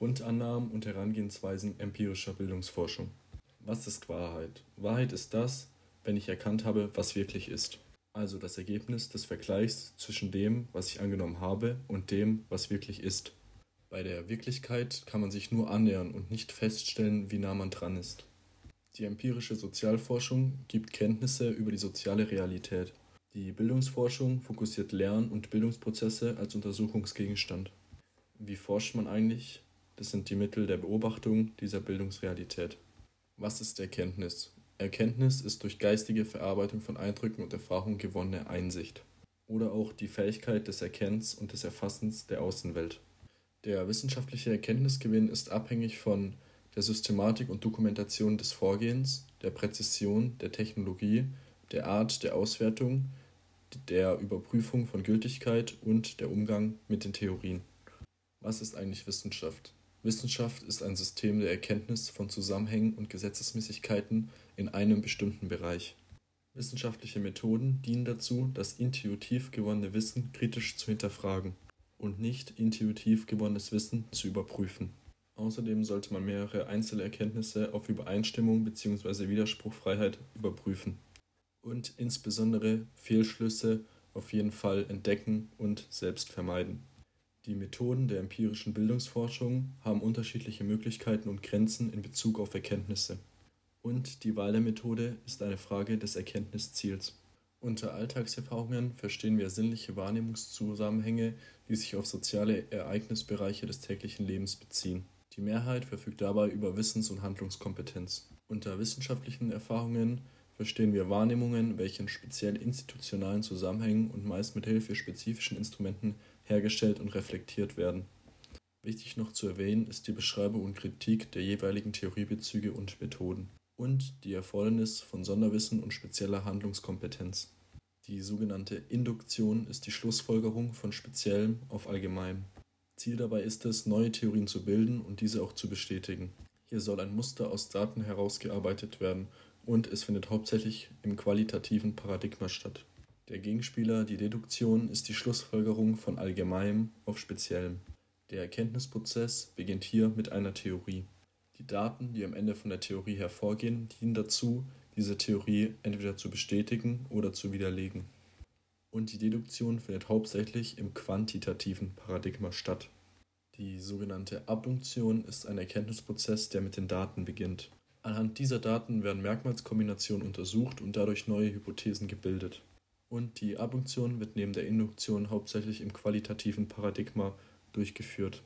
Grundannahmen und Herangehensweisen empirischer Bildungsforschung. Was ist Wahrheit? Wahrheit ist das, wenn ich erkannt habe, was wirklich ist. Also das Ergebnis des Vergleichs zwischen dem, was ich angenommen habe, und dem, was wirklich ist. Bei der Wirklichkeit kann man sich nur annähern und nicht feststellen, wie nah man dran ist. Die empirische Sozialforschung gibt Kenntnisse über die soziale Realität. Die Bildungsforschung fokussiert Lern- und Bildungsprozesse als Untersuchungsgegenstand. Wie forscht man eigentlich? Das sind die Mittel der Beobachtung dieser Bildungsrealität. Was ist Erkenntnis? Erkenntnis ist durch geistige Verarbeitung von Eindrücken und Erfahrungen gewonnene Einsicht oder auch die Fähigkeit des Erkennens und des Erfassens der Außenwelt. Der wissenschaftliche Erkenntnisgewinn ist abhängig von der Systematik und Dokumentation des Vorgehens, der Präzision der Technologie, der Art der Auswertung, der Überprüfung von Gültigkeit und der Umgang mit den Theorien. Was ist eigentlich Wissenschaft? Wissenschaft ist ein System der Erkenntnis von Zusammenhängen und Gesetzesmäßigkeiten in einem bestimmten Bereich. Wissenschaftliche Methoden dienen dazu, das intuitiv gewonnene Wissen kritisch zu hinterfragen und nicht intuitiv gewonnenes Wissen zu überprüfen. Außerdem sollte man mehrere Einzelerkenntnisse auf Übereinstimmung bzw. Widerspruchfreiheit überprüfen und insbesondere Fehlschlüsse auf jeden Fall entdecken und selbst vermeiden. Die Methoden der empirischen Bildungsforschung haben unterschiedliche Möglichkeiten und Grenzen in Bezug auf Erkenntnisse. Und die Wahl der Methode ist eine Frage des Erkenntnisziels. Unter Alltagserfahrungen verstehen wir sinnliche Wahrnehmungszusammenhänge, die sich auf soziale Ereignisbereiche des täglichen Lebens beziehen. Die Mehrheit verfügt dabei über Wissens- und Handlungskompetenz. Unter wissenschaftlichen Erfahrungen verstehen wir Wahrnehmungen, welche in speziell institutionalen Zusammenhängen und meist mit Hilfe spezifischen Instrumenten hergestellt und reflektiert werden. Wichtig noch zu erwähnen ist die Beschreibung und Kritik der jeweiligen Theoriebezüge und Methoden und die Erfordernis von Sonderwissen und spezieller Handlungskompetenz. Die sogenannte Induktion ist die Schlussfolgerung von Speziellem auf Allgemeinem. Ziel dabei ist es, neue Theorien zu bilden und diese auch zu bestätigen. Hier soll ein Muster aus Daten herausgearbeitet werden und es findet hauptsächlich im qualitativen Paradigma statt. Der Gegenspieler, die Deduktion, ist die Schlussfolgerung von Allgemeinem auf Speziellem. Der Erkenntnisprozess beginnt hier mit einer Theorie. Die Daten, die am Ende von der Theorie hervorgehen, dienen dazu, diese Theorie entweder zu bestätigen oder zu widerlegen. Und die Deduktion findet hauptsächlich im quantitativen Paradigma statt. Die sogenannte Abdunktion ist ein Erkenntnisprozess, der mit den Daten beginnt. Anhand dieser Daten werden Merkmalskombinationen untersucht und dadurch neue Hypothesen gebildet und die Abdunktion wird neben der Induktion hauptsächlich im qualitativen Paradigma durchgeführt